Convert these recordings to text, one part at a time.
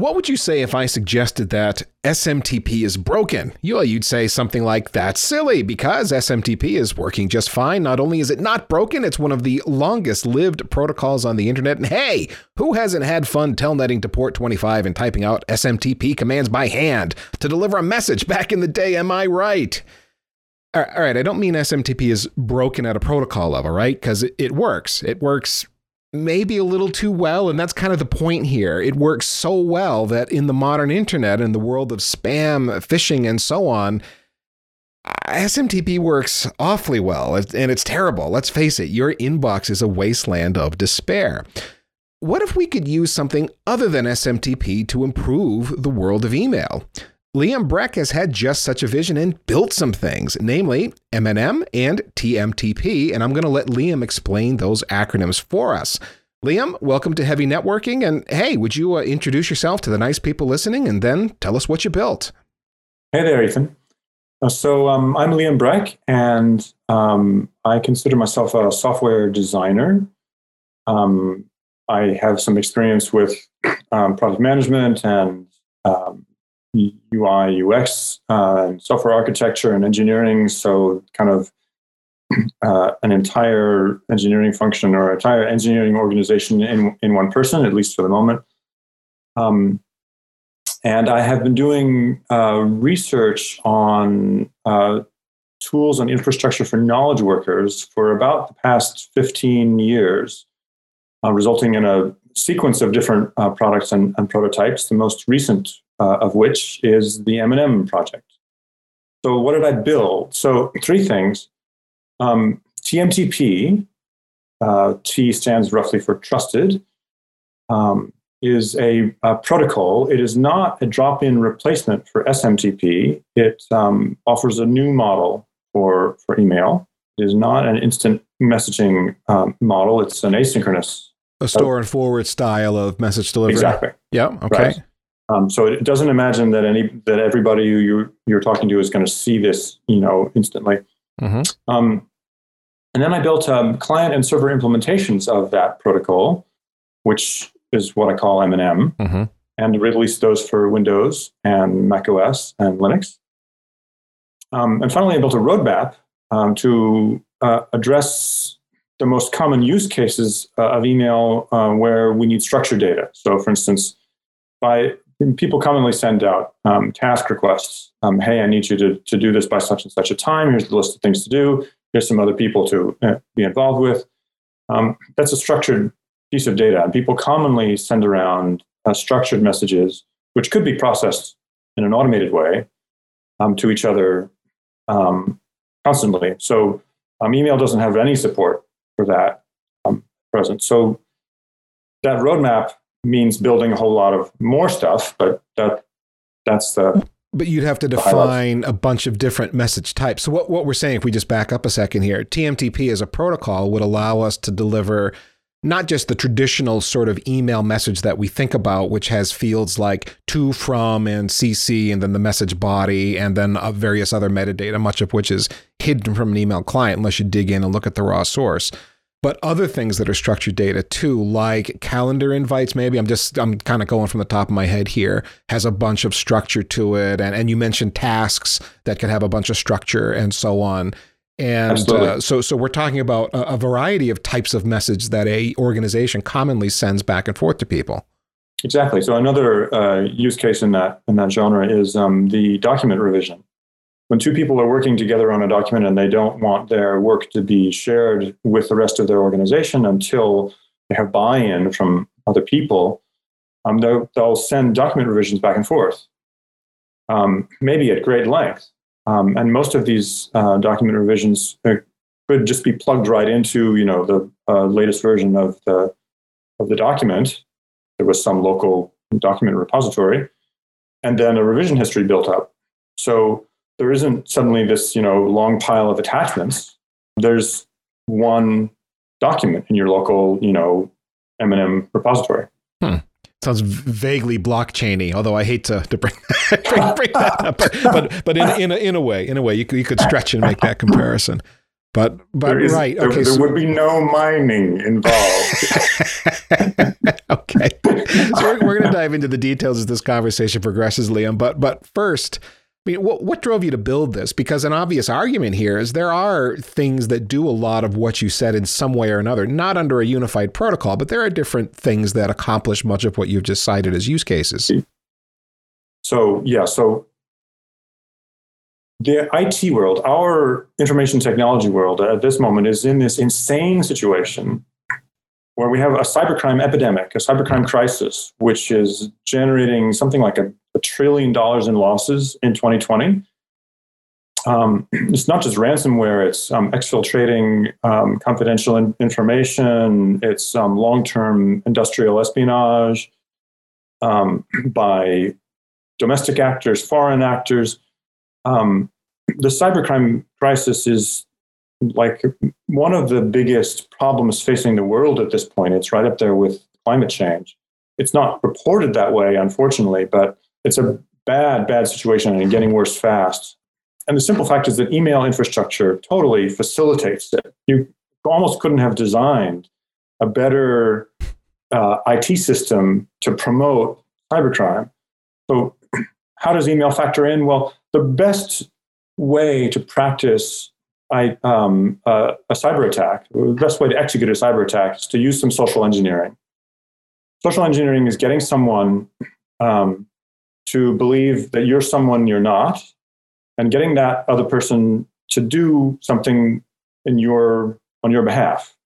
What would you say if I suggested that SMTP is broken? You, you'd say something like, that's silly because SMTP is working just fine. Not only is it not broken, it's one of the longest lived protocols on the internet. And hey, who hasn't had fun telnetting to port 25 and typing out SMTP commands by hand to deliver a message back in the day? Am I right? All right, I don't mean SMTP is broken at a protocol level, right? Because it works. It works maybe a little too well. And that's kind of the point here. It works so well that in the modern internet, in the world of spam, phishing, and so on, SMTP works awfully well, and it's terrible. Let's face it, your inbox is a wasteland of despair. What if we could use something other than SMTP to improve the world of email? Liam Breck has had just such a vision and built some things, namely MNM and TMTP, and I'm going to let Liam explain those acronyms for us. Liam, welcome to Heavy Networking, and hey, would you uh, introduce yourself to the nice people listening and then tell us what you built? Hey there, Ethan. Uh, so um, I'm Liam Breck, and um, I consider myself a software designer. Um, I have some experience with um, product management and um, UI, UX, uh, and software architecture and engineering. So, kind of uh, an entire engineering function or entire engineering organization in, in one person, at least for the moment. Um, and I have been doing uh, research on uh, tools and infrastructure for knowledge workers for about the past 15 years, uh, resulting in a sequence of different uh, products and, and prototypes. The most recent uh, of which is the M&M project. So, what did I build? So, three things. Um, TMTP, uh, T stands roughly for trusted, um, is a, a, protocol. It is not a drop in replacement for SMTP. It um, offers a new model for, for email. It is not an instant messaging um, model, it's an asynchronous. A store and forward style of message delivery. Exactly. Yeah. Okay. Right. Um, so it doesn't imagine that any that everybody who you're, you're talking to is going to see this, you know, instantly. Mm-hmm. Um, and then I built um, client and server implementations of that protocol, which is what I call M and M, and released those for Windows and Mac OS and Linux. Um, and finally, I built a roadmap um, to uh, address the most common use cases uh, of email uh, where we need structured data. So, for instance, by people commonly send out um, task requests. Um, hey, I need you to, to do this by such and such a time. Here's the list of things to do. Here's some other people to uh, be involved with. Um, that's a structured piece of data. And people commonly send around uh, structured messages, which could be processed in an automated way um, to each other um, constantly. So um, email doesn't have any support for that present. So that roadmap means building a whole lot of more stuff, but that that's the but you'd have to define a bunch of different message types. So what, what we're saying, if we just back up a second here, TMTP as a protocol would allow us to deliver not just the traditional sort of email message that we think about, which has fields like to, from, and CC, and then the message body, and then uh, various other metadata, much of which is hidden from an email client unless you dig in and look at the raw source but other things that are structured data too, like calendar invites, maybe I'm just, I'm kind of going from the top of my head here, has a bunch of structure to it. And, and you mentioned tasks that could have a bunch of structure and so on. And uh, so, so we're talking about a, a, variety of types of message that a organization commonly sends back and forth to people. Exactly. So another uh, use case in that in that genre is um, the document revision when two people are working together on a document and they don't want their work to be shared with the rest of their organization until they have buy-in from other people, um, they'll, they'll, send document revisions back and forth, um, maybe at great length. Um, and most of these uh, document revisions uh, could just be plugged right into, you know, the uh, latest version of the of the document. There was some local document repository, and then a revision history built up. So there isn't suddenly this you know long pile of attachments there's one document in your local you know m&m repository hmm. Sounds vaguely blockchainy, although I hate to, to bring, bring, bring that up. But, but, but in, in, a, in a way, in a way, you could, you could stretch and make that comparison. But but is, right, there, okay. There so, would be no mining involved. okay, so we're, we're going to dive into the details as this conversation progresses, Liam. But but first, I mean, what what drove you to build this? Because an obvious argument here is there are things that do a lot of what you said in some way or another, not under a unified protocol, but there are different things that accomplish much of what you've just cited as use cases. So yeah, so the IT world, our information technology world at this moment is in this insane situation where we have a cybercrime epidemic, a cybercrime crisis, which is generating something like a, a trillion dollars in losses in 2020. Um, it's not just ransomware, it's um, exfiltrating um, confidential in- information, it's um, long term industrial espionage um, by domestic actors, foreign actors. Um, the cybercrime crisis is like one of the biggest problems facing the world at this point. It's right up there with climate change. It's not reported that way, unfortunately, but it's a bad, bad situation and getting worse fast. And the simple fact is that email infrastructure totally facilitates it. You almost couldn't have designed a better uh, IT system to promote cybercrime. So, how does email factor in? Well, the best way to practice I, um, uh, a cyber attack, the best way to execute a cyber attack is to use some social engineering. Social engineering is getting someone um, to believe that you're someone you're not, and getting that other person to do something in your on your behalf.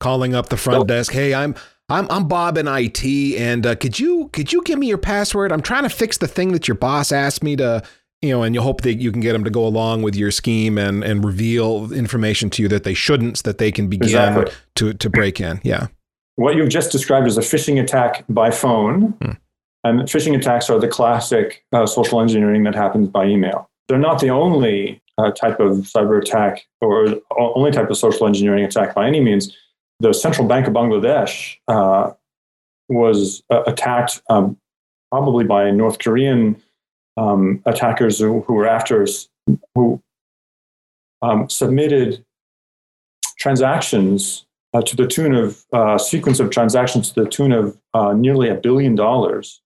Calling up the front desk, hey, I'm I'm I'm Bob in IT, and uh, could you could you give me your password? I'm trying to fix the thing that your boss asked me to you know, and you hope that you can get them to go along with your scheme and and reveal information to you that they shouldn't, so that they can begin exactly. to to break in. Yeah. What you've just described is a phishing attack by phone, hmm. And phishing attacks are the classic uh, social engineering that happens by email. They're not the only uh, type of cyber attack or only type of social engineering attack by any means. The Central Bank of Bangladesh uh, was uh, attacked um, probably by North Korean um, attackers who, who, were after who um, submitted transactions uh, to the tune of uh, sequence of transactions to the tune of uh, nearly a billion dollars.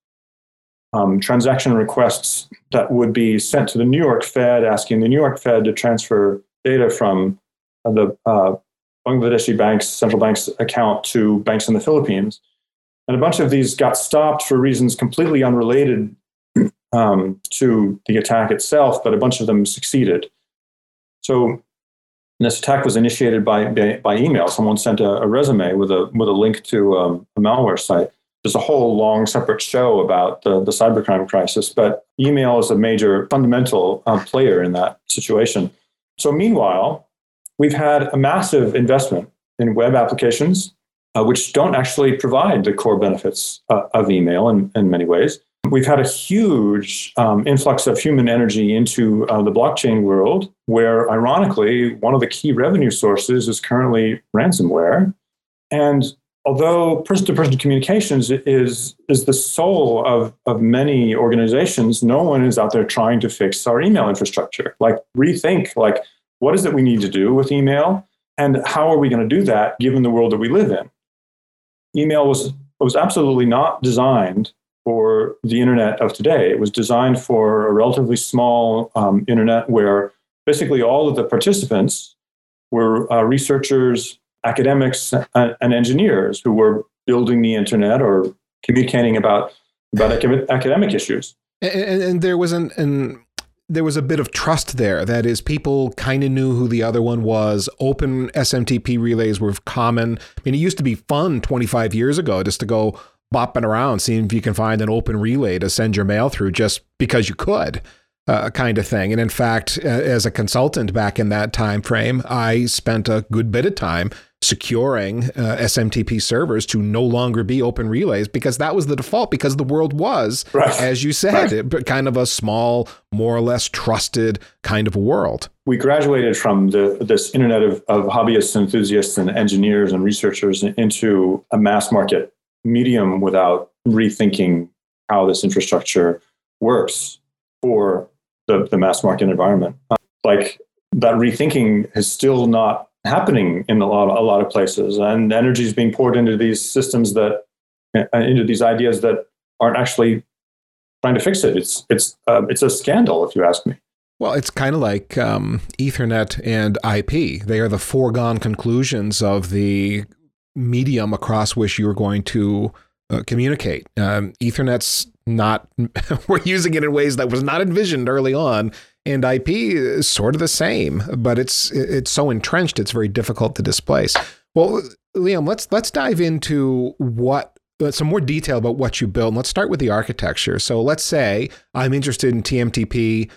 Um, transaction requests that would be sent to the New York Fed, asking the New York Fed to transfer data from the uh, Bangladeshi bank's central bank's account to banks in the Philippines. And a bunch of these got stopped for reasons completely unrelated um, to the attack itself, but a bunch of them succeeded. So this attack was initiated by, by, by email. Someone sent a, a, resume with a, with a link to um, a malware site. There's a whole long separate show about the, the cybercrime crisis, but email is a major fundamental uh, player in that situation. So meanwhile, we've had a massive investment in web applications, uh, which don't actually provide the core benefits uh, of email in, in many ways. We've had a huge um, influx of human energy into uh, the blockchain world, where ironically, one of the key revenue sources is currently ransomware. And although person to person communications is, is the soul of, of many organizations, no one is out there trying to fix our email infrastructure. Like, rethink, like, what is it we need to do with email? And how are we going to do that given the world that we live in? Email was, was absolutely not designed for the internet of today. It was designed for a relatively small um, internet where basically all of the participants were uh, researchers, academics, and, engineers who were building the internet or communicating about about academic issues. And, and, and there was an, an there was a bit of trust there. That is, people kind of knew who the other one was. Open SMTP relays were common. I mean, it used to be fun 25 years ago just to go bopping around, seeing if you can find an open relay to send your mail through just because you could. Uh, kind of thing. And in fact, as a consultant back in that time frame, I spent a good bit of time securing uh, SMTP servers to no longer be open relays because that was the default because the world was, right. as you said, right. it, kind of a small, more or less trusted kind of world. We graduated from the, this internet of, of hobbyists, enthusiasts, and engineers and researchers into a mass market medium without rethinking how this infrastructure works for the, the mass market environment. Like that rethinking has still not happening in a lot, a lot of places, and energy is being poured into these systems that, uh, into these ideas that aren't actually trying to fix it. It's it's uh, it's a scandal, if you ask me. Well, it's kind of like um, Ethernet and IP. They are the foregone conclusions of the medium across which you're going to uh, communicate. Um, Ethernet's not, we're using it in ways that was not envisioned early on. And IP is sort of the same, but it's it's so entrenched, it's very difficult to displace. Well, Liam, let's let's dive into what uh, some more detail about what you build. Let's start with the architecture. So let's say I'm interested in TMTP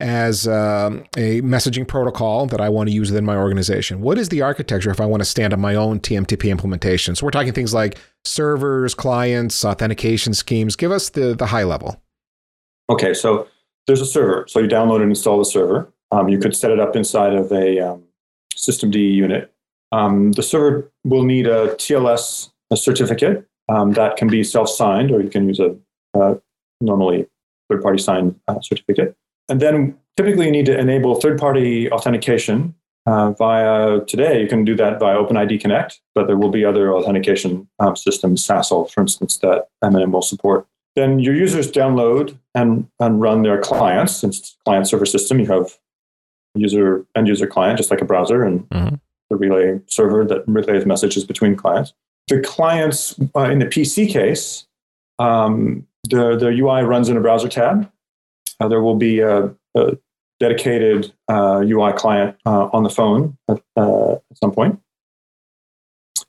as um, a messaging protocol that I want to use within my organization. What is the architecture if I want to stand up my own TMTP implementation? So we're talking things like servers, clients, authentication schemes. Give us the, the high level. Okay, so there's a server. So you download and install the server. Um, you could set it up inside of a um, systemd unit. Um, the server will need a TLS a certificate um, that can be self-signed, or you can use a uh, normally third-party signed uh, certificate. And then typically you need to enable third party authentication uh, via today. You can do that via OpenID Connect, but there will be other authentication um, systems, SASL, for instance, that M&M will support. Then your users download and, and run their clients. Since client server system, you have user end user client, just like a browser, and mm-hmm. the relay server that relays messages between clients. The clients uh, in the PC case, um, the, the UI runs in a browser tab uh, there will be a, a dedicated uh, UI client uh, on the phone at, uh, at some point.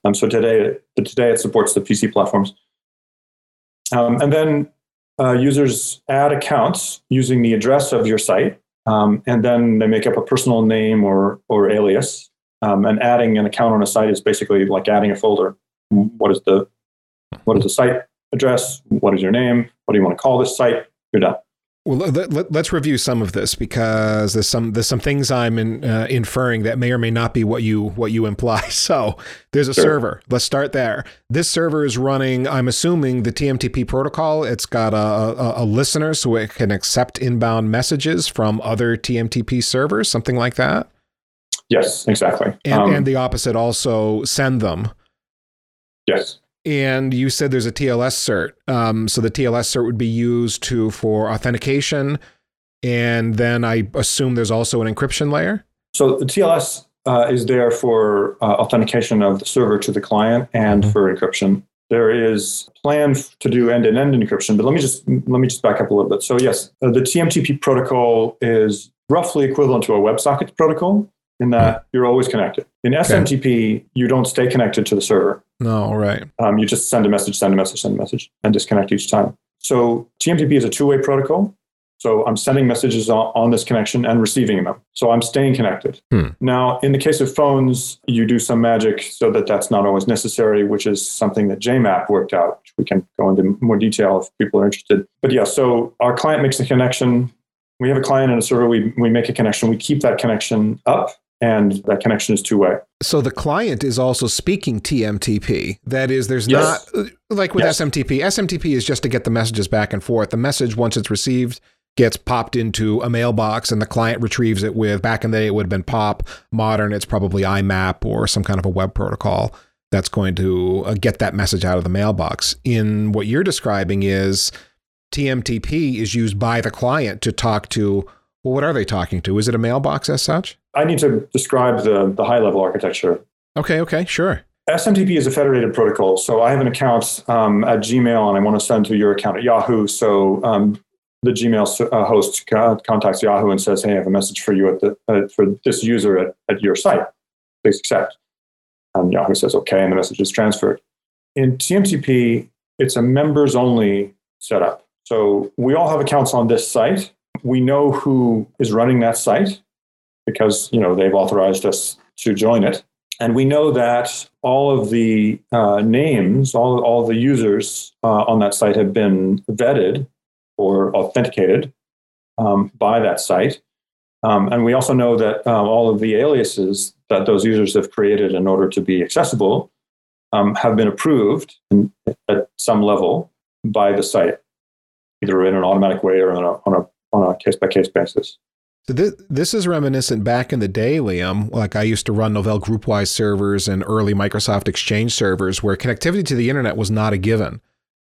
Um, so today, today it supports the PC platforms. Um, and then uh, users add accounts using the address of your site, um, and then they make up a personal name or, or alias. Um, and adding an account on a site is basically like adding a folder. What is the what is the site address? What is your name? What do you want to call this site? You're done. Well, let, us review some of this because there's some there's some things I'm in, uh, inferring that may or may not be what you what you imply. So there's a sure. server. Let's start there. This server is running. I'm assuming the TMTP protocol. It's got a, a, a listener so it can accept inbound messages from other TMTP servers, something like that. Yes, exactly. And, um, and the opposite also send them. Yes and you said there's a TLS cert. Um, so the TLS cert would be used to for authentication, and then I assume there's also an encryption layer. So the TLS uh, is there for uh, authentication of the server to the client and mm-hmm. for encryption. There is plan to do end-to-end encryption, but let me just let me just back up a little bit. So yes, uh, the TMTP protocol is roughly equivalent to a WebSocket protocol in that you're always connected. In SMTP, okay. you don't stay connected to the server. No, right. Um, you just send a message, send a message, send a message, and disconnect each time. So TMTP is a two-way protocol. So I'm sending messages on, on, this connection and receiving them. So I'm staying connected. Hmm. Now, in the case of phones, you do some magic so that that's not always necessary, which is something that JMAP worked out, which we can go into more detail if people are interested. But yeah, so our client makes a connection. We have a client and a server. We, we make a connection. We keep that connection up and that connection is two way. So the client is also speaking TMTP. That is, there's yes. not like with yes. SMTP. SMTP is just to get the messages back and forth. The message, once it's received, gets popped into a mailbox and the client retrieves it with back in the day it would have been pop modern it's probably imap or some kind of a web protocol that's going to uh, get that message out of the mailbox in what you're describing is tmtp is used by the client to talk to well, what are they talking to? Is it a mailbox as such? I need to describe the, the high level architecture. Okay, okay, sure. SMTP is a federated protocol. So I have an account um, at Gmail and I want to send to your account at Yahoo. So um, the Gmail uh, host contacts Yahoo and says, "Hey, I have a message for you at the uh, for this user at, at your site. Please accept." And Yahoo says, "Okay," and the message is transferred. In TMTP, it's a members only setup. So we all have accounts on this site, we know who is running that site because you know they've authorized us to join it. And we know that all of the uh, names all, all the users uh, on that site have been vetted or authenticated um, by that site. Um, and we also know that uh, all of the aliases that those users have created in order to be accessible um, have been approved in, at some level by the site either in an automatic way or on a, on a on a case by case basis. So this, this is reminiscent back in the day, Liam. Like I used to run Novell GroupWise servers and early Microsoft Exchange servers where connectivity to the internet was not a given.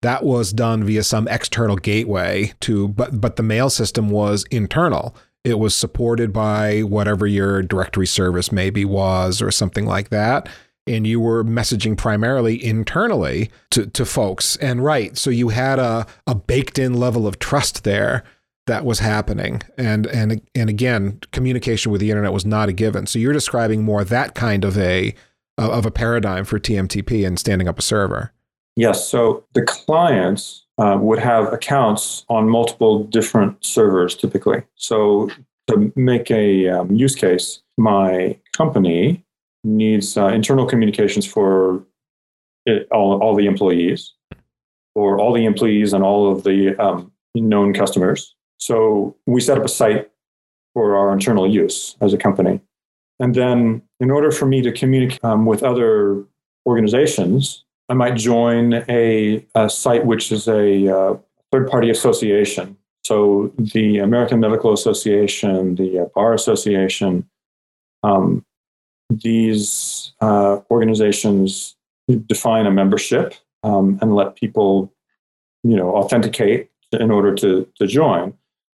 That was done via some external gateway to, but but the mail system was internal. It was supported by whatever your directory service maybe was or something like that. And you were messaging primarily internally to, to folks. And right, so you had a, a baked in level of trust there that was happening. And and and again, communication with the internet was not a given. So you're describing more that kind of a of a paradigm for TMTP and standing up a server. Yes. So the clients uh, would have accounts on multiple different servers typically. So to make a um, use case, my company needs uh, internal communications for it, all, all the employees, or all the employees and all of the um, known customers. So we set up a site for our internal use as a company. And then, in order for me to communicate um, with other organizations, I might join a, a site which is a uh, third party association. So, the American Medical Association, the uh, Bar Association, um, these uh, organizations define a membership um, and let people, you know, authenticate in order to, to join.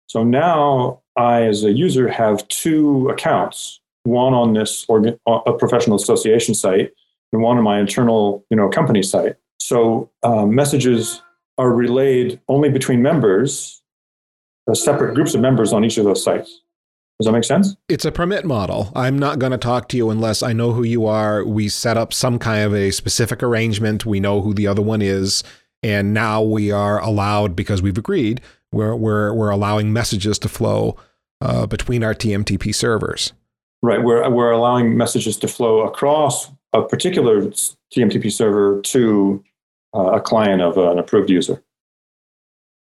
So now I, as a user, have two accounts: one on this organ, a professional association site, and one on my internal, you know, company site. So um, messages are relayed only between members, uh, separate groups of members on each of those sites. Does that make sense? It's a permit model. I'm not going to talk to you unless I know who you are. We set up some kind of a specific arrangement. We know who the other one is. And now we are allowed, because we've agreed, we're, we're, we're allowing messages to flow uh, between our TMTP servers. Right. We're, we're allowing messages to flow across a particular TMTP server to uh, a client of an approved user.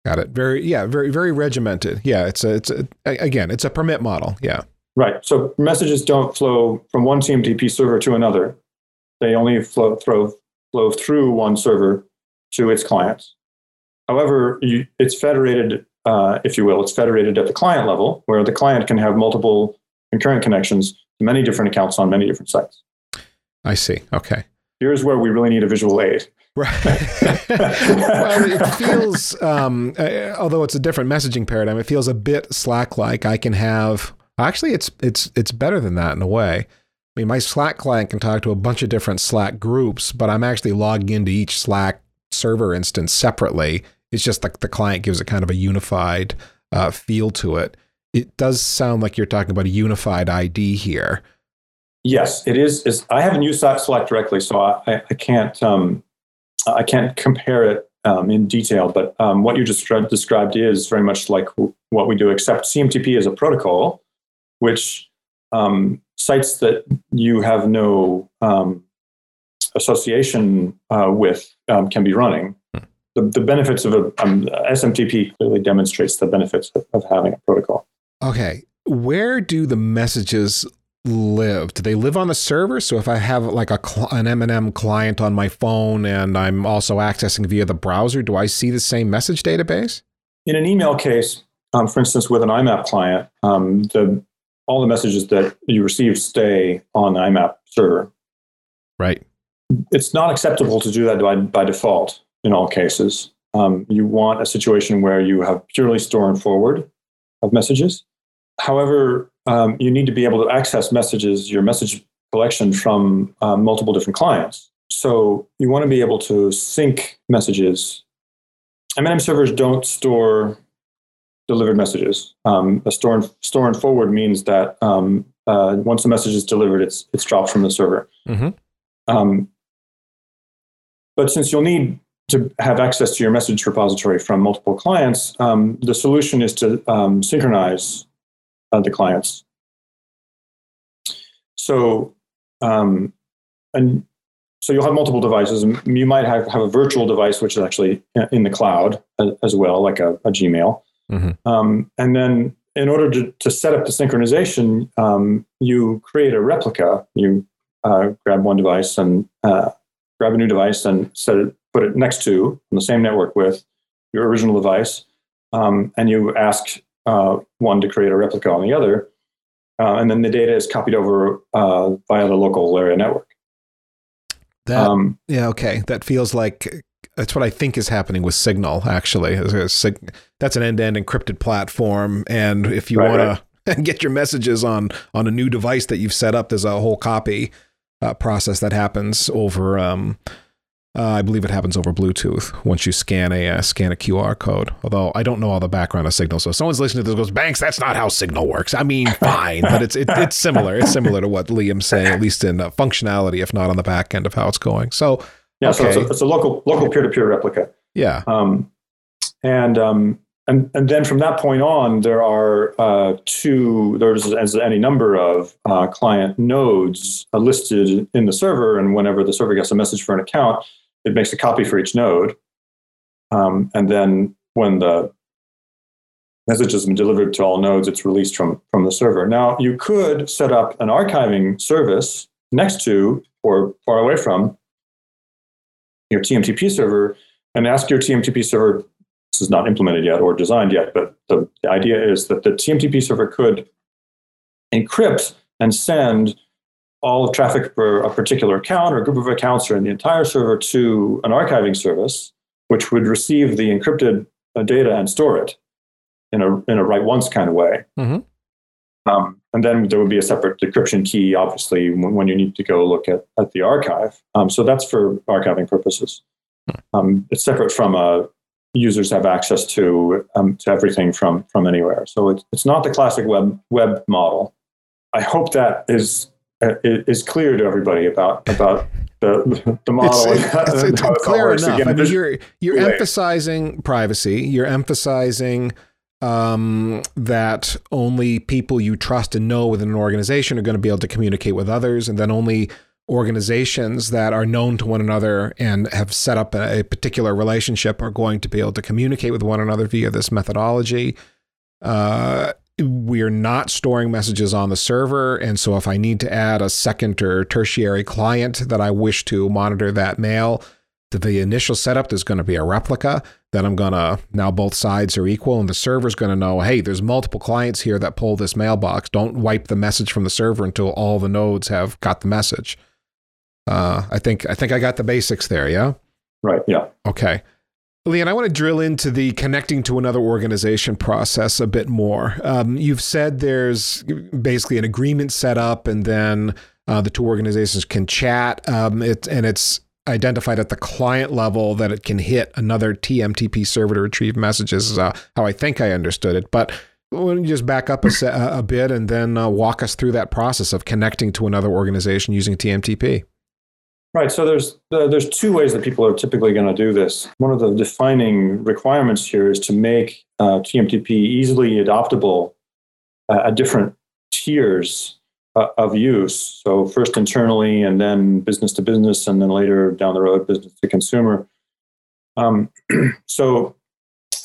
Got it. Very, yeah, very, very regimented. Yeah, it's a, it's a, again, it's a permit model. Yeah. Right. So messages don't flow from one TMTP server to another. They only flow, throw, flow through one server to its clients. However, you, it's federated, uh, if you will, it's federated at the client level, where the client can have multiple concurrent connections to many different accounts on many different sites. I see. Okay. Here's where we really need a visual aid. Right. well, it feels, um, uh, although it's a different messaging paradigm, it feels a bit Slack-like. I can have actually, it's it's it's better than that in a way. I mean, my Slack client can talk to a bunch of different Slack groups, but I'm actually logging into each Slack server instance separately. It's just like the client gives it kind of a unified uh, feel to it. It does sound like you're talking about a unified ID here. Yes, it is. is I haven't used Slack directly, so I, I can't um, I can't compare it um, in detail, but um, what you just described is very much like what we do, except TMTP is a protocol which um, sites that you have no um, association uh, with um, can be running. The, the benefits of a um, SMTP clearly demonstrates the benefits of, of having a protocol. Okay, where do the messages live? Do they live on the server? So if I have like a cl- an M&M client on my phone and I'm also accessing via the browser, do I see the same message database? In an email case, um, for instance, with an IMAP client, um, the all the messages that you receive stay on the IMAP server. Right. It's not acceptable to do that by, by default in all cases. Um, you want a situation where you have purely store and forward of messages. However, um, you need to be able to access messages, your message collection from um, multiple different clients. So you want to be able to sync messages. M&M servers don't store delivered messages. Um, a store and, store and forward means that um, uh, once the message is delivered, it's it's dropped from the server. Mm-hmm. Um, but since you'll need to have access to your message repository from multiple clients, um, the solution is to um, synchronize uh, the clients. So, um, and so you'll have multiple devices. You might have, have a virtual device, which is actually in the cloud uh, as well, like a, a Gmail. Mm-hmm. Um, and then in order to, to set up the synchronization, um, you create a replica. You uh, grab one device and uh, grab a new device and set it, put it next to on the same network with your original device, um, and you ask uh, one to create a replica on the other. Uh, and then the data is copied over uh, via the local area network. That, um, yeah, okay. That feels like that's what I think is happening with Signal. Actually, that's an end-to-end encrypted platform, and if you right, want to get your messages on on a new device that you've set up, there's a whole copy uh, process that happens over. Um, uh, I believe it happens over Bluetooth once you scan a uh, scan a QR code. Although I don't know all the background of Signal, so if someone's listening to this goes, "Banks, that's not how Signal works." I mean, fine, but it's it, it's similar. It's similar to what Liam's saying, at least in uh, functionality, if not on the back end of how it's going. So yeah, okay. so it's a, it's a, local local peer to peer replica. Yeah, um, and um, and and then from that point on, there are uh, two. There's as any number of uh, client nodes listed in the server, and whenever the server gets a message for an account it makes a copy for each node. Um, and then when the message has been delivered to all nodes, it's released from, from the server. Now, you could set up an archiving service next to or far away from your TMTP server and ask your TMTP server. This is not implemented yet or designed yet, but the, the idea is that the TMTP server could encrypt and send all traffic for a particular account or a group of accounts or in the entire server to an archiving service, which would receive the encrypted uh, data and store it in a, in a write once kind of way. Mm-hmm. Um, and then there would be a separate decryption key, obviously, when, when you need to go look at, at the archive. Um, so that's for archiving purposes. Hmm. Um, it's separate from uh, users have access to um, to everything from from anywhere. So it's, it's not the classic web web model. I hope that is is clear to everybody about about the the model. It's, it's clear enough. Again, I mean, you're you're emphasizing privacy. You're emphasizing um, that only people you trust and know within an organization are going to be able to communicate with others, and then only organizations that are known to one another and have set up a, a particular relationship are going to be able to communicate with one another via this methodology. Uh, we're not storing messages on the server. And so if I need to add a second or tertiary client that I wish to monitor that mail, the initial setup, there's going to be a replica. Then I'm going to, now both sides are equal, and the server's going to know, hey, there's multiple clients here that pull this mailbox. Don't wipe the message from the server until all the nodes have got the message. Uh, I think I think I got the basics there. Yeah. Right. Yeah. Okay. Liam, I want to drill into the connecting to another organization process a bit more. Um, you've said there's basically an agreement set up, and then uh, the two organizations can chat. Um, it, and it's identified at the client level that it can hit another TMTP server to retrieve messages. Is uh, how I think I understood it. But why don't you just back up a, a bit and then uh, walk us through that process of connecting to another organization using TMTP? Right. So there's uh, there's two ways that people are typically going to do this. One of the defining requirements here is to make uh, TMTP easily adoptable uh, at different tiers uh, of use. So first internally, and then business to business, and then later down the road, business to consumer. Um, so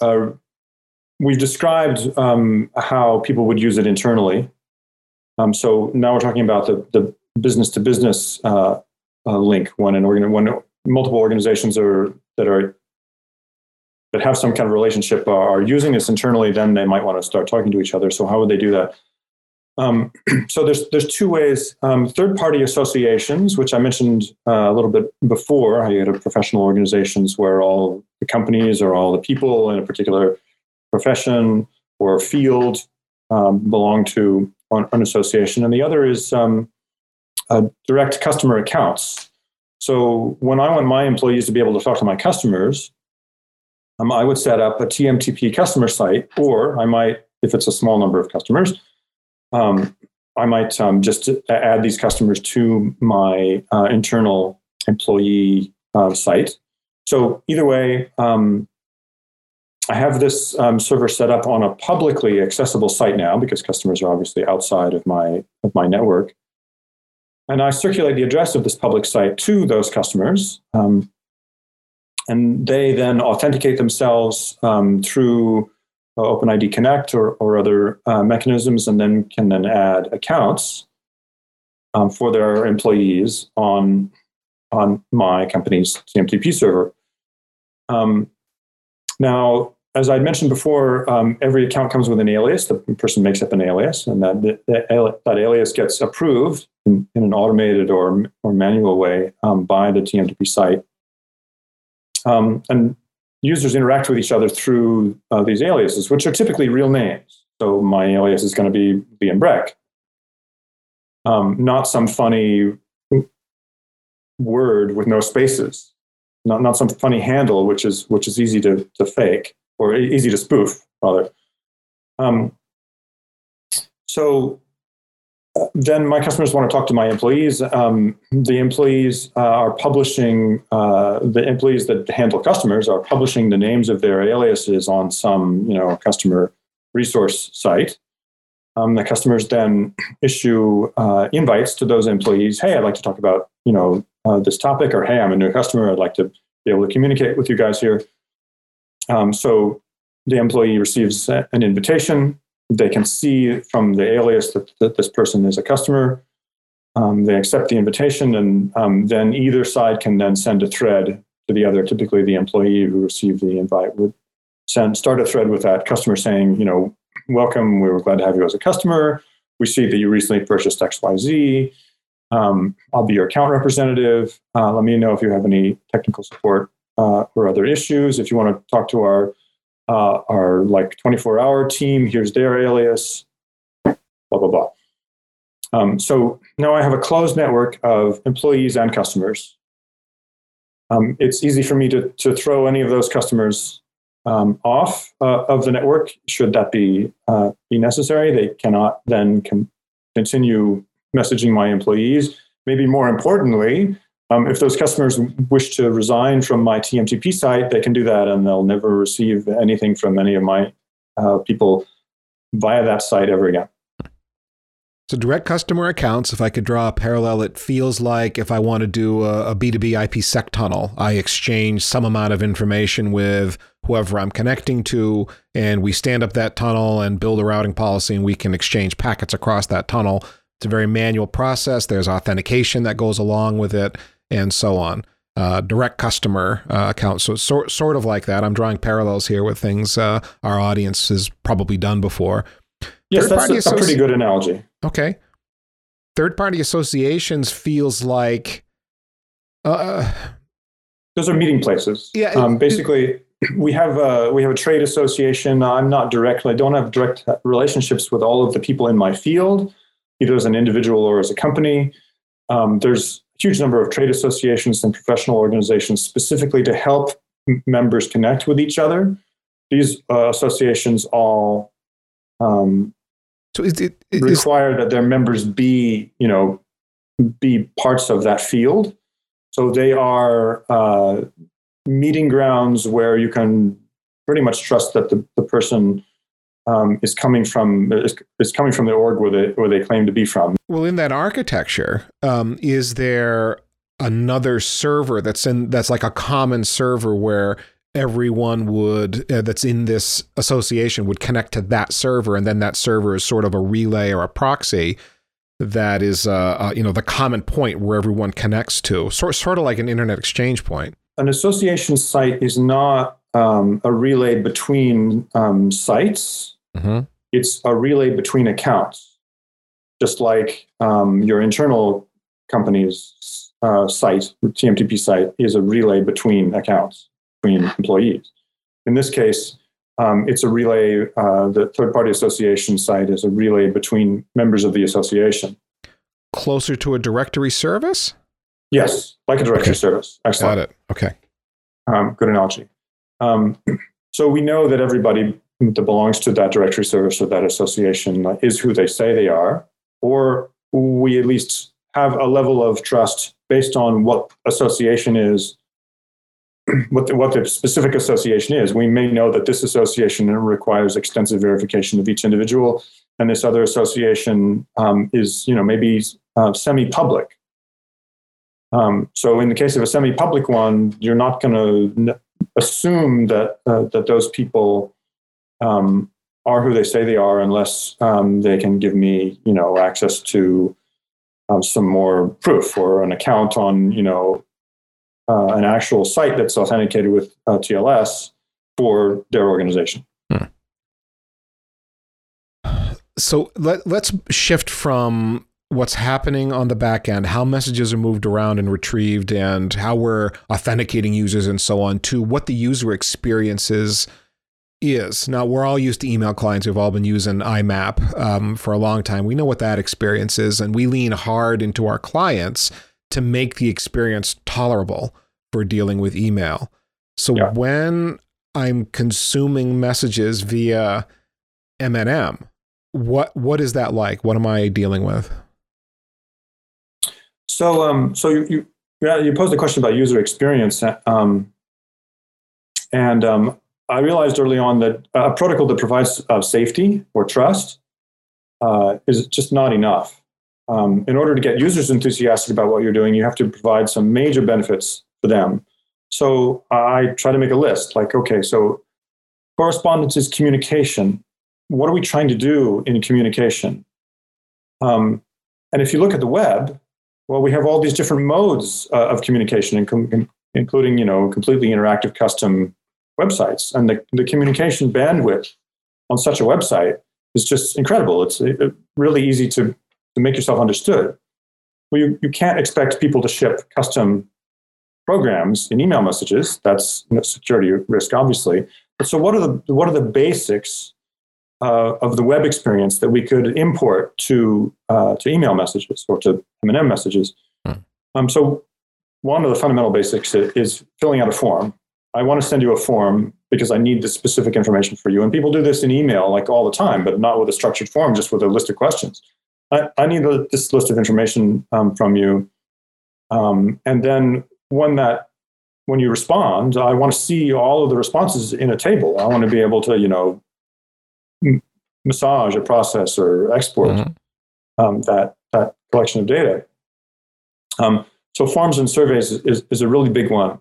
uh, we've described um, how people would use it internally. Um, so now we're talking about the, the business to business uh, uh, link when an organ when multiple organizations are that are that have some kind of relationship are, are using this internally, then they might want to start talking to each other. So how would they do that? Um, so there's there's two ways. Um, third party associations, which I mentioned uh, a little bit before, how you have professional organizations where all the companies or all the people in a particular profession or field um, belong to an association, and the other is um, uh, direct customer accounts. So when I want my employees to be able to talk to my customers, um, I would set up a TMTP customer site, or I might, if it's a small number of customers, um, I might um, just add these customers to my uh, internal employee uh, site. So either way, um, I have this um, server set up on a publicly accessible site now because customers are obviously outside of my of my network. And I circulate the address of this public site to those customers. Um, and they then authenticate themselves um, through uh, OpenID Connect or, or other uh, mechanisms, and then can then add accounts um, for their employees on, on my company's TMTP server. Um, now, as I mentioned before, um, every account comes with an alias. The person makes up an alias, and that that, that alias gets approved in, in, an automated or or manual way um, by the TMTP site. Um, and users interact with each other through uh, these aliases, which are typically real names. So my alias is going to be Liam Breck, um, not some funny word with no spaces, not not some funny handle which is which is easy to to fake or easy to spoof, rather. Um, so uh, then my customers want to talk to my employees. Um, the employees uh, are publishing, uh, the employees that handle customers are publishing the names of their aliases on some, you know, customer resource site. Um, the customers then issue uh, invites to those employees. Hey, I'd like to talk about, you know, uh, this topic, or hey, I'm a new customer. I'd like to be able to communicate with you guys here. Um, so the employee receives an invitation. They can see from the alias that, that this person is a customer. Um, they accept the invitation, and um, then either side can then send a thread to the other. Typically, the employee who received the invite would send start a thread with that customer saying, you know, welcome. We were glad to have you as a customer. We see that you recently purchased X, Y, Z. Um, I'll be your account representative. Uh, let me know if you have any technical support uh, or other issues. If you want to talk to our uh, our like 24 hour team, here's their alias, blah, blah, blah. Um, so now I have a closed network of employees and customers. Um, it's easy for me to, to throw any of those customers um, off uh, of the network should that be, uh, be necessary. They cannot then continue messaging my employees. Maybe more importantly, um, if those customers wish to resign from my TMTP site, they can do that and they'll never receive anything from any of my uh, people via that site ever again. So, direct customer accounts, if I could draw a parallel, it feels like if I want to do a a B2B IPsec tunnel, I exchange some amount of information with whoever I'm connecting to, and we stand up that tunnel and build a routing policy, and we can exchange packets across that tunnel. It's a very manual process. There's authentication that goes along with it and so on. Uh, direct customer uh, accounts. So sort sort of like that. I'm drawing parallels here with things uh, our audience has probably done before. Yes, Third that's a, a pretty good analogy. Okay. Third party associations feels like. Uh, Those are meeting places. Yeah. Um, basically, we have a, we have a trade association. I'm not directly. I don't have direct relationships with all of the people in my field, either as an individual or as a company. Um, there's huge number of trade associations and professional organizations specifically to help m- members connect with each other. These uh, associations all um, so is it, is, require that their members be, you know, be parts of that field. So they are uh, meeting grounds where you can pretty much trust that the, the person um, is coming from is, is, coming from the org where they where they claim to be from. Well, in that architecture, um, is there another server that's in that's like a common server where everyone would uh, that's in this association would connect to that server, and then that server is sort of a relay or a proxy that is uh, uh, you know the common point where everyone connects to, sort sort of like an internet exchange point. An association site is not um, a relay between um, sites. Mm-hmm. It's a relay between accounts, just like um, your internal company's uh, site, the TMTP site, is a relay between accounts, between employees. In this case, um, it's a relay, uh, the third party association site is a relay between members of the association. Closer to a directory service? Yes, like a directory okay. service. Excellent. Got it. Okay. Um, good analogy. Um, so we know that everybody that belongs to that directory service or that association is who they say they are, or we at least have a level of trust based on what association is, what the, what the specific association is. We may know that this association requires extensive verification of each individual, and this other association um, is, you know, maybe uh, semi-public. Um, so in the case of a semi-public one, you're not going to assume that uh, that those people um, are who they say they are, unless um, they can give me, you know, access to um, some more proof or an account on, you know, uh, an actual site that's authenticated with uh, TLS. for their organization. Hmm. So let, let's shift from what's happening on the back end, how messages are moved around and retrieved, and how we're authenticating users and so on, to what the user experiences is. Now, we're all used to email clients who've all been using IMAP um, for a long time. We know what that experience is, and we lean hard into our clients to make the experience tolerable for dealing with email. So yeah. when I'm consuming messages via MNM, what what is that like? What am I dealing with? So, um, so you, you you posed a question about user experience, um, and um, I realized early on that a protocol that provides uh, safety or trust uh, is just not enough. Um, in order to get users enthusiastic about what you're doing, you have to provide some major benefits for them. So I try to make a list like, okay, so correspondence is communication. What are we trying to do in communication? Um, and if you look at the web, well, we have all these different modes uh, of communication, including, you know, completely interactive custom websites. And the, the communication bandwidth on such a website is just incredible. It's really easy to, to make yourself understood. Well, you, you can't expect people to ship custom programs in email messages. That's you know, security risk, obviously. But so, what are the what are the basics uh, of the web experience that we could import to uh, to email messages or to MNM messages? Hmm. Um, so, one of the fundamental basics is filling out a form. I want to send you a form because I need this specific information for you. And people do this in email like all the time, but not with a structured form, just with a list of questions. I, I need a, this list of information um, from you. Um, and then when that when you respond, I want to see all of the responses in a table. I want to be able to, you know, m- massage a process or export mm-hmm. um, that that collection of data. Um, so forms and surveys is, is, is, a really big one.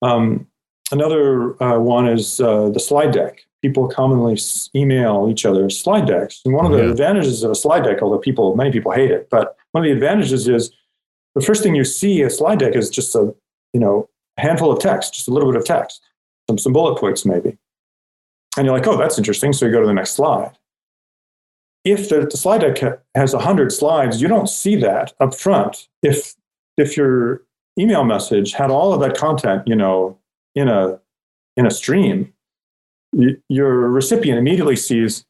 Um, Another uh, one is uh, the slide deck. People commonly email each other slide decks. And one of the yeah. advantages of a slide deck, although people, many people hate it, but one of the advantages is the first thing you see a slide deck is just a, you know, handful of text, just a little bit of text, some, some bullet points maybe. And you're like, oh, that's interesting. So you go to the next slide. If the, the slide deck has 100 slides, you don't see that up front. If, if your email message had all of that content, you know, in a in a stream, your recipient immediately sees,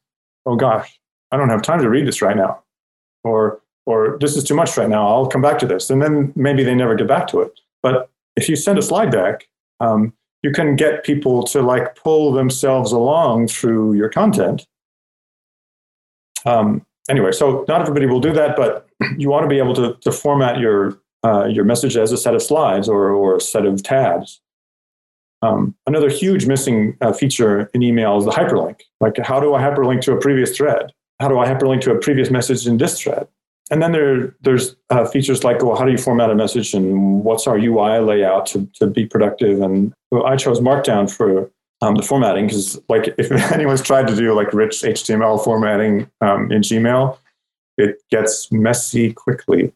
"Oh gosh, I don't have time to read this right now," or or this is too much right now. I'll come back to this, and then maybe they never get back to it. But if you send a slide deck, um, you can get people to like pull themselves along through your content. Um, anyway, so not everybody will do that, but you want to be able to, to format your uh, your message as a set of slides or, or a set of tabs. Um, another huge missing uh, feature in email is the hyperlink. Like, how do I hyperlink to a previous thread? How do I hyperlink to a previous message in this thread? And then there, there's uh, features like, well, how do you format a message and what's our UI layout to, to be productive? And well, I chose Markdown for um, the formatting because, like, if anyone's tried to do like rich HTML formatting um, in Gmail, it gets messy quickly.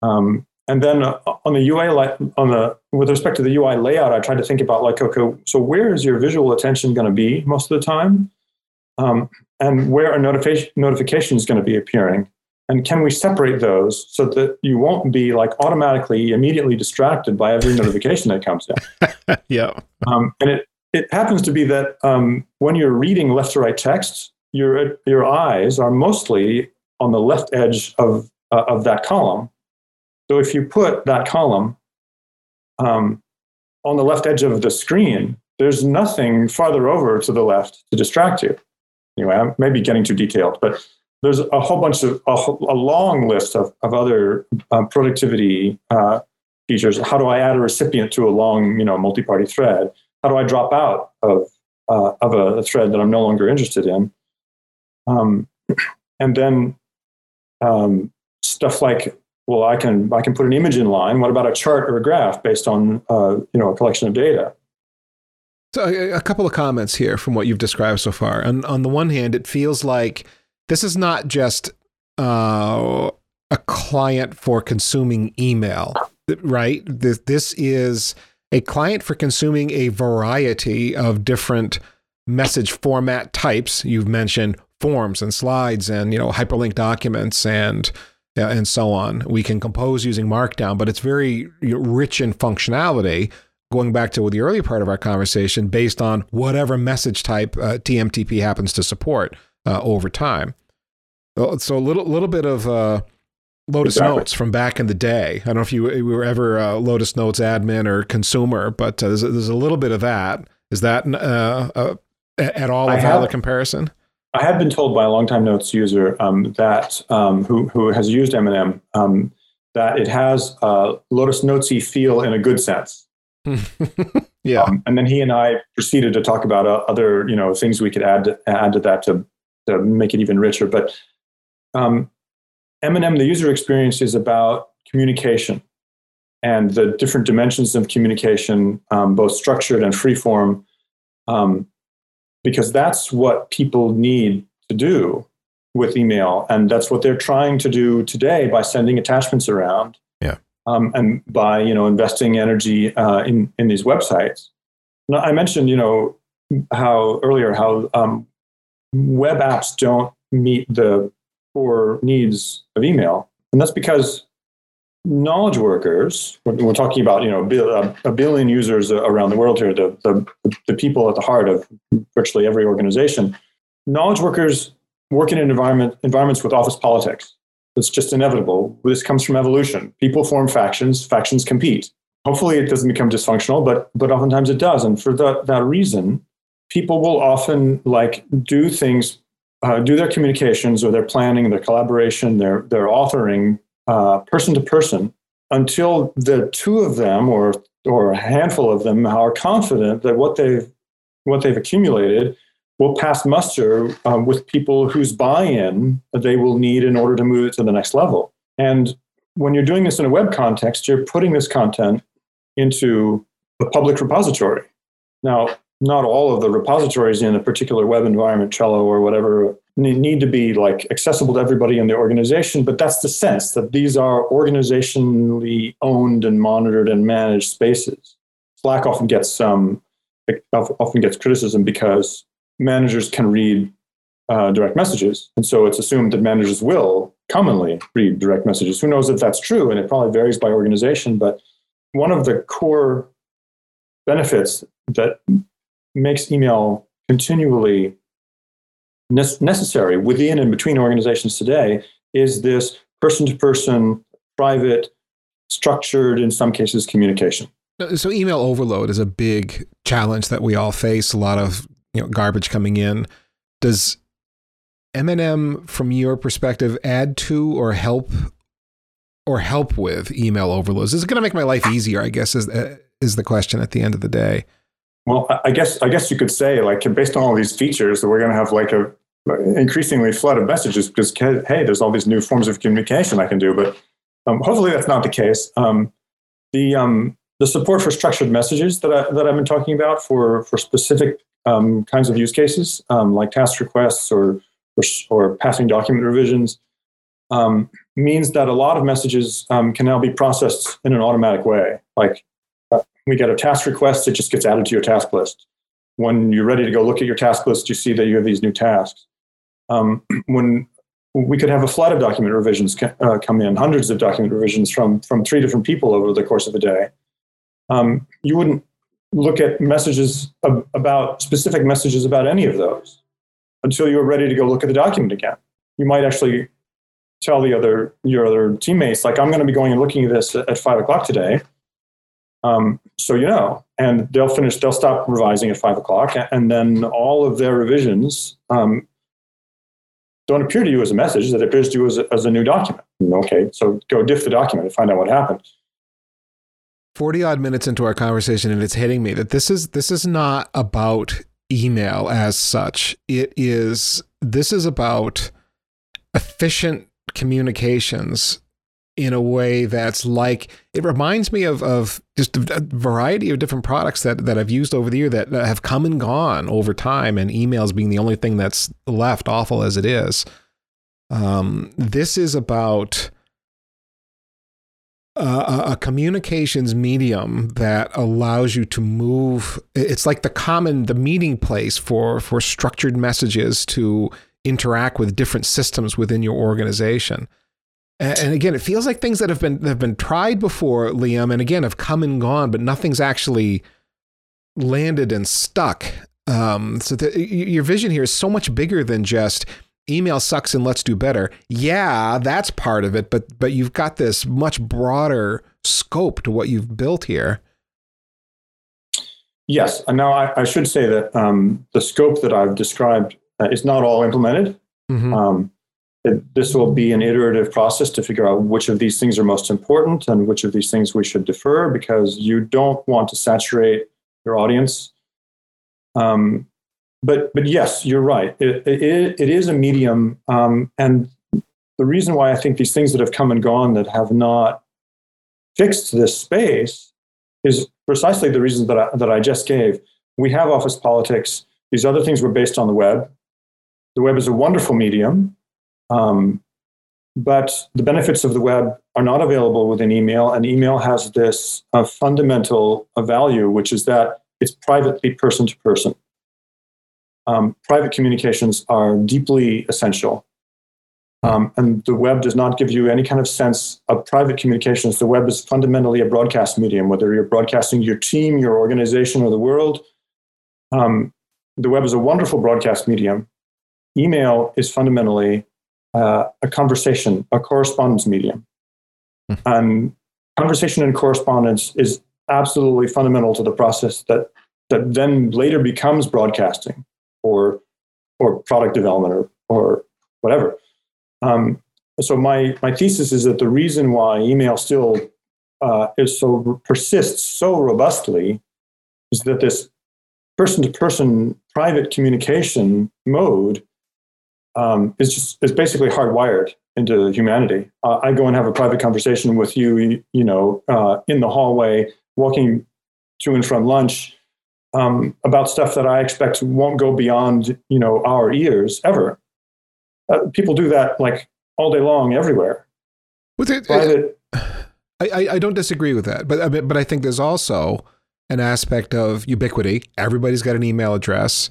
Um, and then uh, on the UI, on the with respect to the UI layout, I tried to think about like, okay, so where is your visual attention going to be most of the time, um, and where are notification notifications going to be appearing, and can we separate those so that you won't be like automatically immediately distracted by every notification that comes in? yeah. Um, and it it happens to be that um, when you're reading left to right text, your your eyes are mostly on the left edge of uh, of that column so if you put that column um, on the left edge of the screen, there's nothing farther over to the left to distract you. Anyway, I may be getting too detailed, but there's a whole bunch of a, a long list of, of other um, productivity uh, features. How do I add a recipient to a long, you know, multi-party thread? How do I drop out of uh, of a, a, thread that I'm no longer interested in? Um, and then um, stuff like well, I can I can put an image in line. What about a chart or a graph based on uh, you know a collection of data? So a, couple of comments here from what you've described so far. And on the one hand, it feels like this is not just uh, a client for consuming email, right? This, this is a client for consuming a variety of different message format types. You've mentioned forms and slides and you know hyperlink documents and and so on. We can compose using Markdown, but it's very rich in functionality. Going back to the earlier part of our conversation, based on whatever message type uh, TMTP happens to support uh, over time. So a little little bit of uh, Lotus exactly. Notes from back in the day. I don't know if you, were ever uh, Lotus Notes admin or consumer, but uh, there's, a, there's a little bit of that. Is that uh, uh at all a valid comparison? I have been told by a longtime Notes user um, that um, who who has used MNM um, that it has a Lotus Notesy feel in a good sense. yeah, um, and then he and I proceeded to talk about uh, other you know things we could add to, add to that to to make it even richer. But um, MNM, the user experience is about communication and the different dimensions of communication, um, both structured and freeform, um, because that's what people need to do with email, and that's what they're trying to do today by sending attachments around. Yeah, um, and by you know investing energy uh, in in these websites. Now, I mentioned you know how earlier how um, web apps don't meet the core needs of email. And that's because knowledge workers, we're, talking about, you know, a billion users around the world here, the, the, the people at the heart of virtually every organization. Knowledge workers work in environment, environments with office politics. It's just inevitable. This comes from evolution. People form factions, factions compete. Hopefully, it doesn't become dysfunctional, but but oftentimes it does. And for that that reason, people will often like do things uh, do their communications or their planning, their collaboration, their their authoring uh, person to person until the two of them or or a handful of them are confident that what they've what they've accumulated will pass muster um, with people whose buy-in they will need in order to move it to the next level. And when you're doing this in a web context, you're putting this content into a public repository. Now, not all of the repositories in a particular web environment, Trello or whatever, need to be like accessible to everybody in the organization. But that's the sense that these are organizationally owned and monitored and managed spaces. Slack often gets um, often gets criticism because managers can read uh, direct messages, and so it's assumed that managers will commonly read direct messages. Who knows if that's true? And it probably varies by organization. But one of the core benefits that makes email continually necessary within and between organizations today is this person to person, private, structured, in some cases, communication. So, email overload is a big challenge that we all face. A lot of you know garbage coming in. Does MNM, from your perspective, add to or help or help with email overloads? Is it going to make my life easier? I guess is uh, is the question at the end of the day. Well, I guess I guess you could say like based on all these features that we're going to have like a increasingly flood of messages because hey, there's all these new forms of communication I can do. But um, hopefully that's not the case. Um, the um, the support for structured messages that I, that I've been talking about for for specific um, kinds of use cases um, like task requests or or, or passing document revisions um, means that a lot of messages can now be processed in an automatic way. Like we get a task request, it just gets added to your task list. When you're ready to go look at your task list, you see that you have these new tasks. Um, when we could have a flood of document revisions uh, come in, hundreds of document revisions from, from three different people over the course of a day. Um, you wouldn't look at messages ab- about specific messages about any of those until you were ready to go look at the document again. You might actually tell the other your other teammates, like, I'm going to be going and looking at this at five o'clock today. Um, so you know, and they'll finish. They'll stop revising at five o'clock, and then all of their revisions um, don't appear to you as a message. That appears to you as a, as a new document. Okay, so go diff the document and find out what happened. 40 odd minutes into our conversation and it's hitting me that this is this is not about email as such it is this is about efficient communications in a way that's like it reminds me of of just a variety of different products that that I've used over the year that, have come and gone over time, and emails being the only thing that's left, awful as it is. Um, this is about uh, a communications medium that allows you to move. It's like the common, the meeting place for for structured messages to interact with different systems within your organization. And, again, it feels like things that have been that have been tried before, Liam, and again have come and gone, but nothing's actually landed and stuck. Um, so the, your vision here is so much bigger than just email sucks and let's do better. Yeah, that's part of it, but but you've got this much broader scope to what you've built here. Yes, and now I, I should say that um, the scope that I've described uh, is not all implemented. Mm-hmm. Um, this will be an iterative process to figure out which of these things are most important and which of these things we should defer because you don't want to saturate your audience. Um, but but yes, you're right. It, it, it is a medium, um, and the reason why I think these things that have come and gone that have not fixed this space is precisely the reasons that I, that I just gave. We have office politics. These other things were based on the web. The web is a wonderful medium, um, but the benefits of the web are not available within email, and email has this uh, fundamental uh, value, which is that it's privately person to person um, private communications are deeply essential. Um, and the web does not give you any kind of sense of private communications. The web is fundamentally a broadcast medium, whether you're broadcasting your team, your organization, or the world. Um, the web is a wonderful broadcast medium. Email is fundamentally uh, a conversation, a correspondence medium. Mm. And conversation and correspondence is absolutely fundamental to the process that, that then later becomes broadcasting or or product development or or whatever. Um, so my my thesis is that the reason why email still uh, is so persists so robustly is that this person to person private communication mode um, is just is basically hardwired into humanity. Uh, I go and have a private conversation with you, you know, uh, in the hallway, walking to and from lunch, um, about stuff that I expect won't go beyond you know our ears ever. Uh, people do that like all day long everywhere. With it, Private, I, I don't disagree with that, but but I think there's also an aspect of ubiquity. Everybody's got an email address,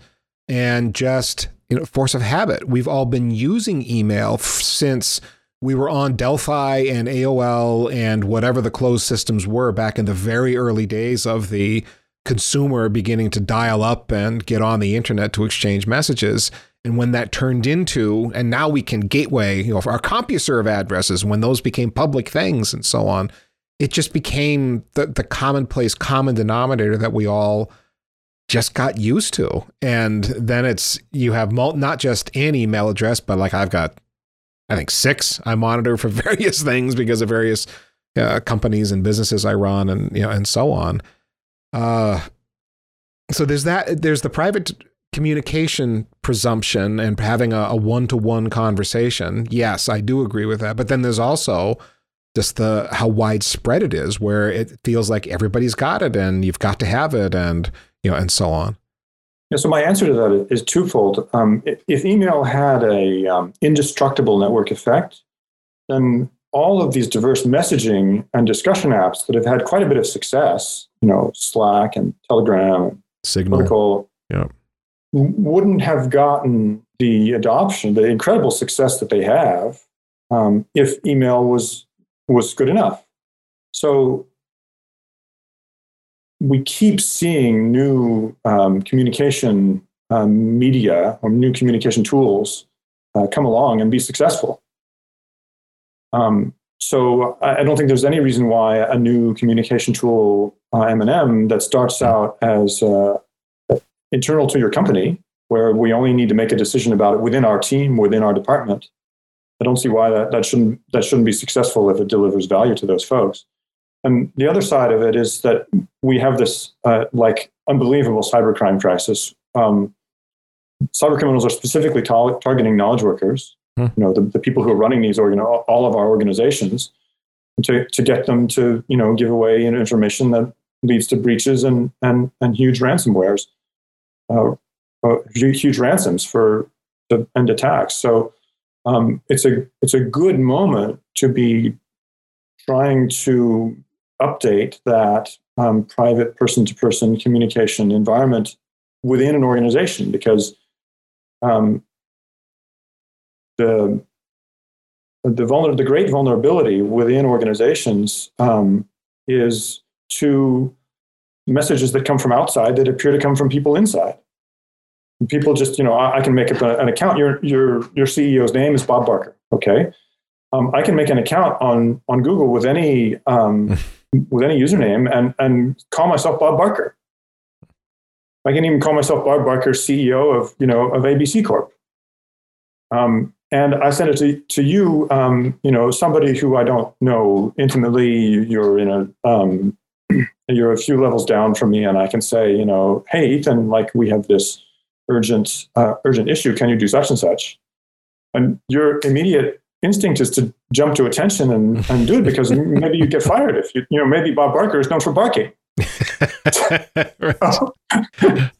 and just you know, force of habit. We've all been using email f- since we were on Delphi and AOL and whatever the closed systems were back in the very early days of the consumer beginning to dial up and get on the internet to exchange messages. And when that turned into, and now we can gateway, you know, our CompuServe addresses, when those became public things and so on, it just became the, the commonplace common denominator that we all just got used to. And then it's, you have not just an email address, but like I've got, I think six I monitor for various things because of various uh, companies and businesses I run and, you know, and so on. Uh, so there's that. There's the private communication presumption and having a one to one conversation. Yes, I do agree with that. But then there's also just the how widespread it is, where it feels like everybody's got it and you've got to have it, and you know, and so on. Yeah, so my answer to that is twofold. Um, if email had a um, indestructible network effect, then all of these diverse messaging and discussion apps that have had quite a bit of success, you know, Slack and Telegram, and Signal, Protocol, yeah. wouldn't have gotten the adoption, the incredible success that they have, um, if email was was good enough. So we keep seeing new um, communication um, media or new communication tools uh, come along and be successful. Um, so I, don't think there's any reason why a new communication tool, uh, MNM, that starts out as uh, internal to your company, where we only need to make a decision about it within our team, within our department. I don't see why that, that shouldn't that shouldn't be successful if it delivers value to those folks. And the other side of it is that we have this uh, like unbelievable cybercrime crisis. Um, cyber criminals are specifically ta- targeting knowledge workers, Hmm. you know, the, the people who are running these organ, all of our organizations, to, to get them to, you know, give away information that leads to breaches and, and, and huge ransomwares, uh, uh, huge ransoms for the end attacks. So um, it's a it's a good moment to be trying to update that um, private person to person communication environment within an organization because um, the the, vulner- the great vulnerability within organizations um, is to messages that come from outside that appear to come from people inside. People just, you know, I, can make an account. Your your your CEO's name is Bob Barker. Okay, um, I can make an account on on Google with any um, with any username and and call myself Bob Barker. I can even call myself Bob Barker, CEO of you know of ABC Corp. Um, and I send it to, to you, um, you know, somebody who I don't know intimately. You're in a um, you're a few levels down from me, and I can say, you know, hey, Ethan, like we have this urgent uh, urgent issue. Can you do such and such? And your immediate instinct is to jump to attention and, and do it because maybe you get fired if you you know maybe Bob Barker is known for barking. uh,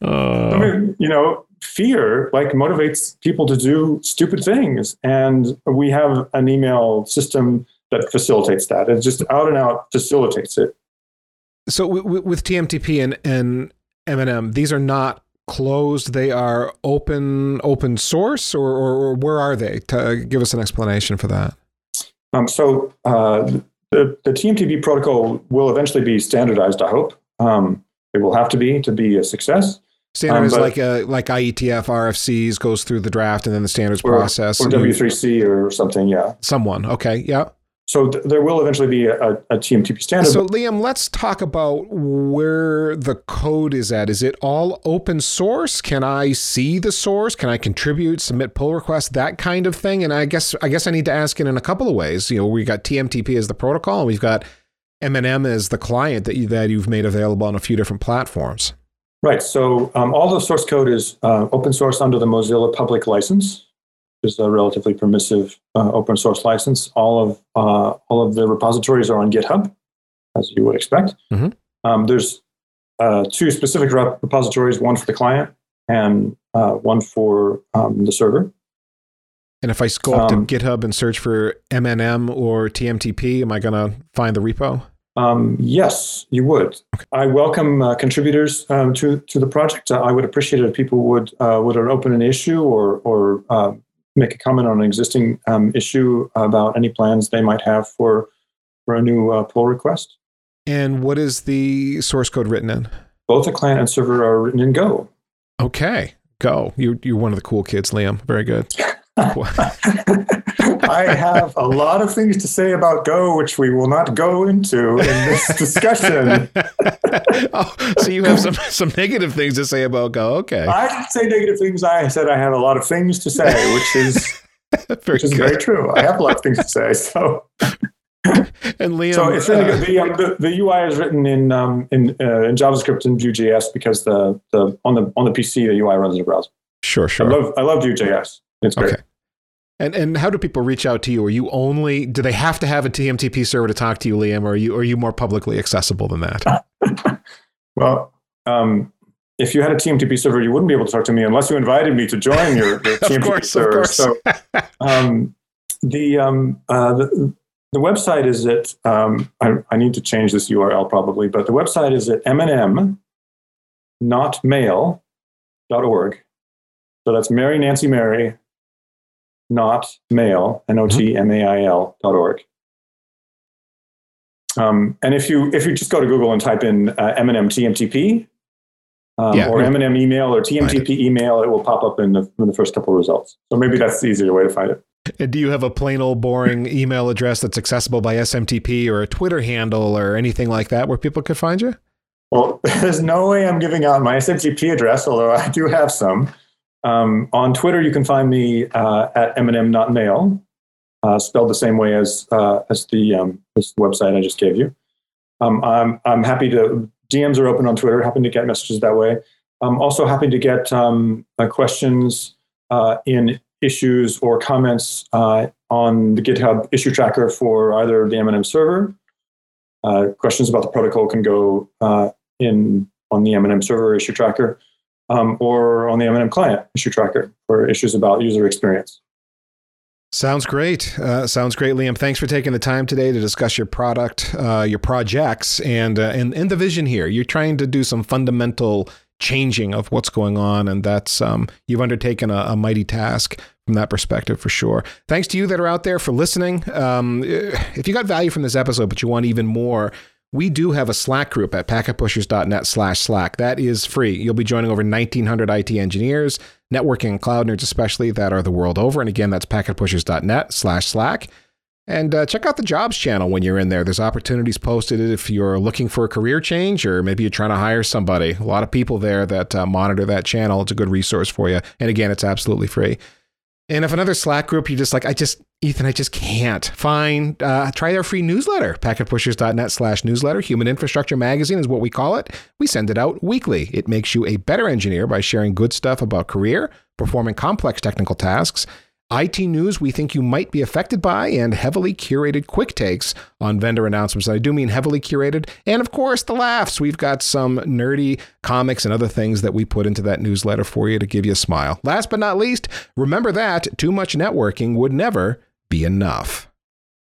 I mean, you know, fear like motivates people to do stupid things. And we have an email system that facilitates that. It just out and out facilitates it. So w- with tmtp and, and mnm these are not closed. They are open open source or, or, or where are they? To give us an explanation for that um, so uh, the, the tmtp protocol will eventually be standardized i hope um, it will have to be to be a success Standard um, is like a like IETF RFCs goes through the draft and then the standards or, process. Or W3C or something, yeah. Someone, okay, yeah. So th- there will eventually be a, a, TMTP standard. So Liam, let's talk about where the code is at. Is it all open source? Can I see the source? Can I contribute, submit pull requests, that kind of thing? And I guess I guess I need to ask it in a couple of ways. You know, we got TMTP as the protocol, and we've got MNM as the client that you that you've made available on a few different platforms. Right. So um, all the source code is uh, open source under the Mozilla public license, is a relatively permissive uh, open source license. All of uh, all of the repositories are on GitHub, as you would expect. Mm-hmm. Um, there's uh, two specific rep- repositories: one for the client and uh, one for um, the server. And if I go up to um, GitHub and search for MNM or TMTP, am I going to find the repo? Um, yes, you would. I welcome uh, contributors um, to to the project. Uh, I would appreciate it if people would uh, would open an issue or or uh, make a comment on an existing um, issue about any plans they might have for for a new uh, pull request. And what is the source code written in? Both the client and server are written in Go. Okay, Go. You you're one of the cool kids, Liam. Very good. I have a lot of things to say about Go, which we will not go into in this discussion. oh, so you have some some negative things to say about Go? Okay. I didn't say negative things. I said I have a lot of things to say, which is which is very true. I have a lot of things to say. So. and Liam, so it's really good. The, um, the, the UI is written in um, in, uh, in JavaScript and Vue.js because the the on the on the PC the UI runs in the browser. Sure, sure. I love I love Vue.js. It's great. Okay. And and how do people reach out to you? Are you only do they have to have a TMTP server to talk to you, Liam, or are you are you more publicly accessible than that? well, um, if you had a TMTP server, you wouldn't be able to talk to me unless you invited me to join your, your TMTP course, server. So um, the, um, uh, the the website is at um, I, I, need to change this URL probably, but the website is at mnm notmail.org. So that's Mary Nancy Mary not mail, N-O-T-M-A-I-L dot org. Um, and if you if you just go to Google and type in uh, MNM TMTP um, yeah, or MNM email or TMTP right. email, it will pop up in the, in the first couple of results. So maybe that's the easier way to find it. And do you have a plain old boring email address that's accessible by SMTP or a Twitter handle or anything like that where people could find you? Well, there's no way I'm giving out my SMTP address, although I do have some. Um, on Twitter, you can find me uh, at MNM Not Mail, uh, spelled the same way as uh, as the um, this website I just gave you. Um, I'm I'm happy to DMs are open on Twitter. Happy to get messages that way. I'm also happy to get um, uh, questions uh, in issues or comments uh, on the GitHub issue tracker for either the MNM server. questions about the protocol can go in on the MNM server issue tracker um, or on the MNM client issue tracker for issues about user experience. Sounds great. Uh, sounds great, Liam. Thanks for taking the time today to discuss your product, uh, your projects, and, uh, and and the vision here. You're trying to do some fundamental changing of what's going on, and that's um, you've undertaken a, a, mighty task from that perspective for sure. Thanks to you that are out there for listening. Um, if you got value from this episode, but you want even more we do have a Slack group at packetpushers.net slash Slack. That is free. You'll be joining over 1,900 IT engineers, networking and cloud nerds especially, that are the world over. And again, that's packetpushers.net slash Slack. And uh, check out the jobs channel when you're in there. There's opportunities posted if you're looking for a career change or maybe you're trying to hire somebody. A lot of people there that uh, monitor that channel. It's a good resource for you. And again, it's absolutely free. And if another Slack group, you're just like, I just, Ethan, I just can't. Fine. Uh, try their free newsletter, packetpushers.net slash newsletter. Human Infrastructure Magazine is what we call it. We send it out weekly. It makes you a better engineer by sharing good stuff about career, performing complex technical tasks, IT news we think you might be affected by, and heavily curated quick takes on vendor announcements. I do mean heavily curated. And of course, the laughs. We've got some nerdy comics and other things that we put into that newsletter for you to give you a smile. Last but not least, remember that too much networking would never be enough.